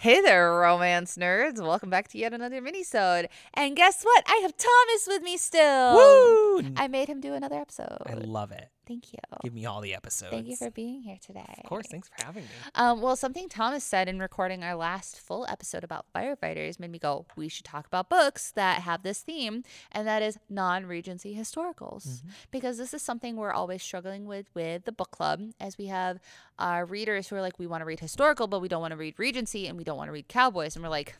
Hey there, romance nerds. Welcome back to yet another minisode. And guess what? I have Thomas with me still. Woo! I made him do another episode. I love it. Thank you. Give me all the episodes. Thank you for being here today. Of course. Thanks for having me. Um, well, something Thomas said in recording our last full episode about firefighters made me go, we should talk about books that have this theme, and that is non Regency historicals. Mm-hmm. Because this is something we're always struggling with with the book club, as we have our readers who are like, we want to read historical, but we don't want to read Regency, and we don't want to read cowboys. And we're like,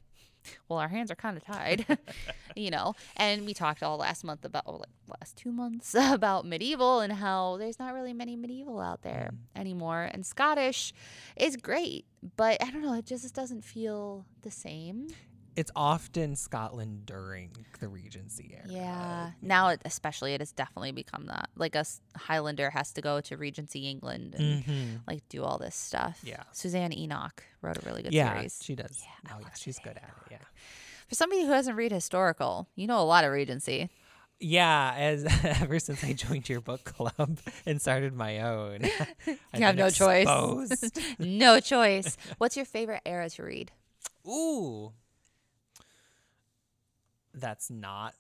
well, our hands are kind of tied, you know. And we talked all last month about, or like last two months, about medieval and how there's not really many medieval out there mm. anymore. And Scottish is great, but I don't know, it just doesn't feel the same. It's often Scotland during the Regency era. Yeah. Now, it, especially, it has definitely become that. Like a Highlander has to go to Regency England and Mhm. like do all this stuff. Yeah. Suzanne Enoch wrote a really good Yeah, series. she does. Yeah, oh, yeah, she's good at it. Yeah. For somebody who hasn't read historical, you know a lot of Regency. Yeah, as ever since I joined your book club and started my own, I've You have been no choice. no choice. What's your favorite era to read? Ooh, that's not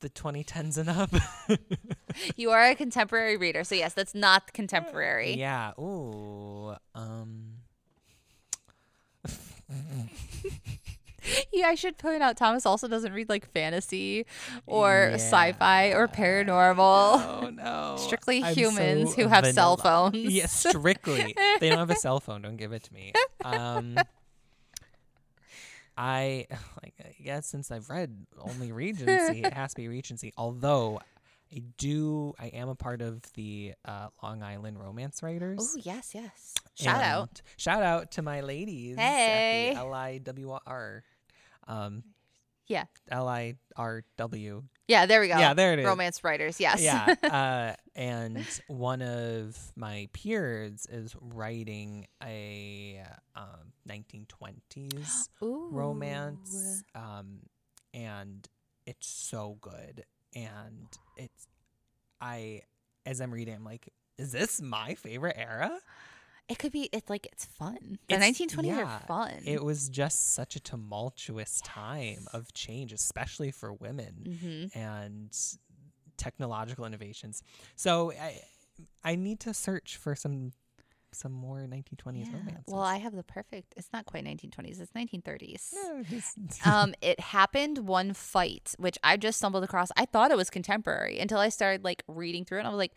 the 2010s and up. You are a contemporary reader, so yes, that's not contemporary. yeah. Ooh. Um. Yeah, I should point out Thomas also doesn't read like fantasy or sci-fi or paranormal. Oh no! Strictly I'm humans so who have cell phones. Yes, strictly. they don't have a cell phone. Don't give it to me. Um, I like. I guess since I've read only Regency, it has to be Regency. Although I do, I am a part of the uh, Long Island Romance Writers. Oh yes, yes. Shout out. Shout out to my ladies. Hey. L I W R. Um, Yeah. L I R W Yeah, there we go. Yeah, there it is. Romance writers, yes. yeah. Uh, and one of my peers is writing a um, 1920s Ooh. Romance. Um, and it's so good. And it's, I, as I'm reading, I'm like, is this my favorite era? It could be it's like it's fun. The It's- 1920s yeah, are fun. It was just such a tumultuous time of change, especially for women hmm and technological innovations. So I I need to search for some some more 1920s Yeah. romances. Well, I have the perfect. It's not quite 1920s. It's 1930s. No, just- um, it happened one fight, which I just stumbled across. I thought it was contemporary until I started like reading through it. And I was like,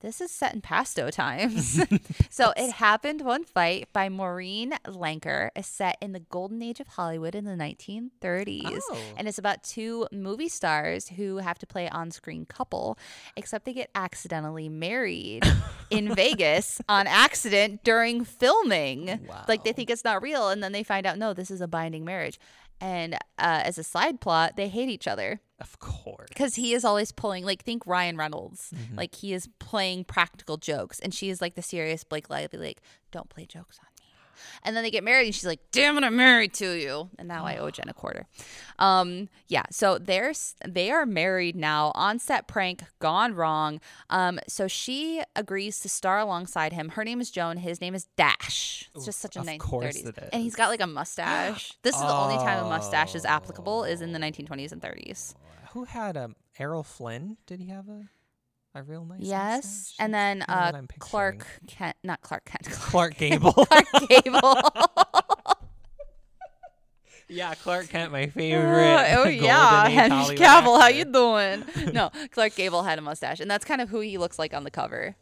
this is set in Pasto times. so it happened one fight by Maureen Lenker, is set in the golden age of Hollywood in the 1930s. Oh. And it's about two movie stars who have to play on screen couple, except they get accidentally married in Vegas on accident during filming. Like they think it's not real, and then they find out, no, this is a binding marriage. And uh, as a side plot, they hate each other of course. because he is always pulling, like, think Ryan Reynolds. Mm-hmm. Like, he is playing practical jokes, and she is like the serious Blake Lively, like, don't play jokes on. And then they get married, and she's like, "Damn it, I'm married to you." And now I owe Jen a quarter. Um, yeah. So they're they are married now. On set prank gone wrong. Um, so she agrees to star alongside him. Her name is Joan. His name is Dash. It's just such a of 1930s. course it And he's got like a mustache. This is the only time a mustache is applicable is in the 1920s and 30s. Who had um Errol Flynn? Did he have a a real nice Yes, mustache? and then uh, Clark. Kent, not Clark Kent, Clark Gable. Clark Gable. yeah, Clark Kent, my favorite. oh yeah, Henry Cavill, how you doing? no, Clark Gable had a mustache, and that's kind of who he looks like on the cover.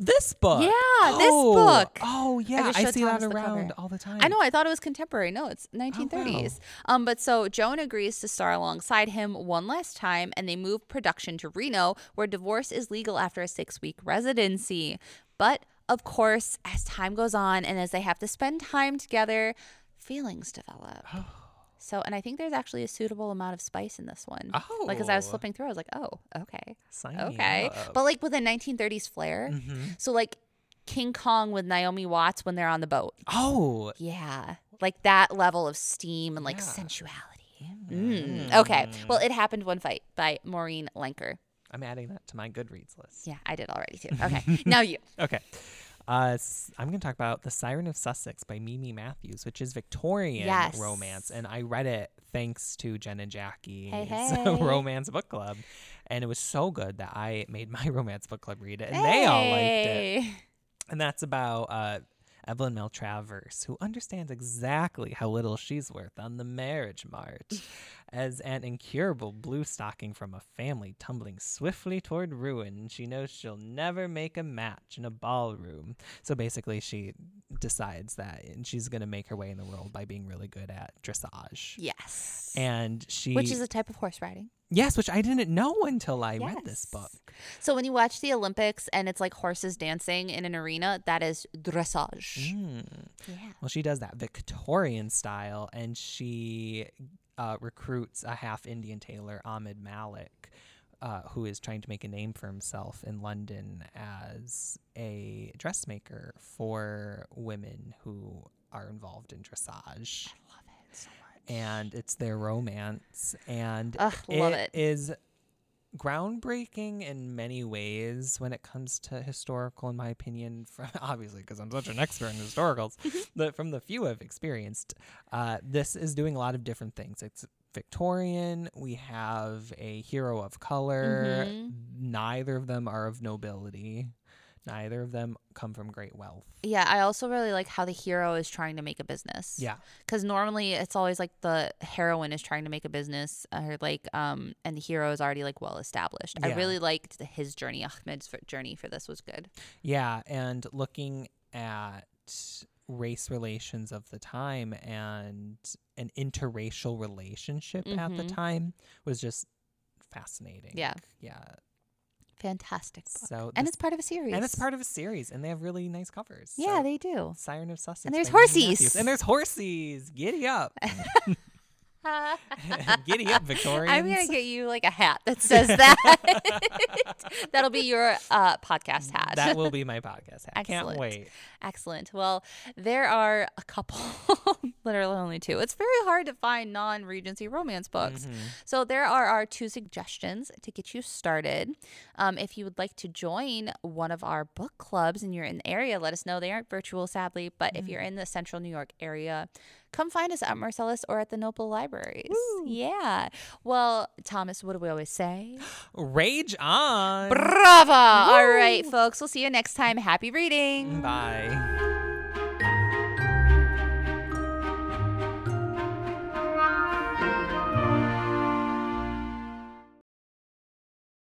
This book. Yeah, this Oh, book. Oh yeah, I, showed see that Thomas the around all the time. I know. I thought it was contemporary. No, it's 1930s. Um, but so Joan agrees to star alongside him one last time, and they move production to Reno, where divorce is legal after a six-week residency. But of course, as time goes on, and as they have to spend time together, feelings develop. So, and I think there's actually a suitable amount of spice in this one. Oh, Like as I was Oh. flipping through, I was like, oh, okay, Sign okay. up. But like with a 1930s flair. Mhm. So like King Kong with Naomi Watts when they're on the boat. Oh, Yeah. Like that level of steam and like Yeah. sensuality. Mm. Okay. Well, it happened one fight by Maureen Lenker. I'm adding that to my Goodreads list. Yeah, I did already too. Okay. now you. Okay. Uh, I'm going to talk about The Siren of Sussex by Mimi Matthews, which is Victorian Yes. romance. And I read it thanks to Jen and Jackie's Hey, hey. romance book club. And it was so good that I made my romance book club read it. And they all liked it. Hey. And that's about uh, Evelyn Maltravers, who understands exactly how little she's worth on the marriage march, as an incurable blue stocking from a family tumbling swiftly toward ruin. She knows she'll never make a match in a ballroom. So basically, she decides that and she's going to make her way in the world by being really good at dressage. Yes. And she, Which is a type of horse riding. yes, which I didn't know until I read this book. So when you watch the Olympics and it's like horses dancing in an arena, that is dressage. Mm. Yeah. Well, she does that Victorian style, and she uh, recruits a half Indian tailor, Ahmed Malik, uh, who is trying to make a name for himself in London as a dressmaker for women who are involved in dressage. I love it so much. And it's their romance, and Ugh, love it. is groundbreaking in many ways when it comes to historical in my opinion from obviously because i'm such an expert in historicals but from the few i've experienced uh, this is doing a lot of different things it's victorian we have a hero of color Mhm. neither of them are of nobility neither of them come from great wealth Yeah, I also really like how the hero is trying to make a business. yeah Because normally it's always like the heroine is trying to make a business, or like, um, and the hero is already like well established. I really liked his journey. Ahmed's journey for this was good. Yeah, and looking at race relations of the time and an interracial relationship at the Mhm. time was just fascinating. Yeah. Yeah. Fantastic book. So and this- it's part of a series. and it's part of a series and they have really nice covers. Yeah, So, they do. Siren of Sussex. And there's horsies. And there's horsies. Giddy up. Giddy up, Victorians. I'm gonna get you like a hat that says that. That'll be your uh, podcast hat. that will be my podcast hat. Can't Excellent. wait. Excellent. Well, there are a couple, literally only two. It's very hard to find non Regency romance books. Mhm. So there are our two suggestions to get you started. Um, if you would like to join one of our book clubs and you're in the area, let us know. They aren't virtual, sadly, but if you're in the central New York area, come find us at Marcellus or at the Noble Libraries. Yeah. Well, Thomas, what do we always say? Rage on. Brava! All right, folks. We'll see you next time. Happy reading. Bye.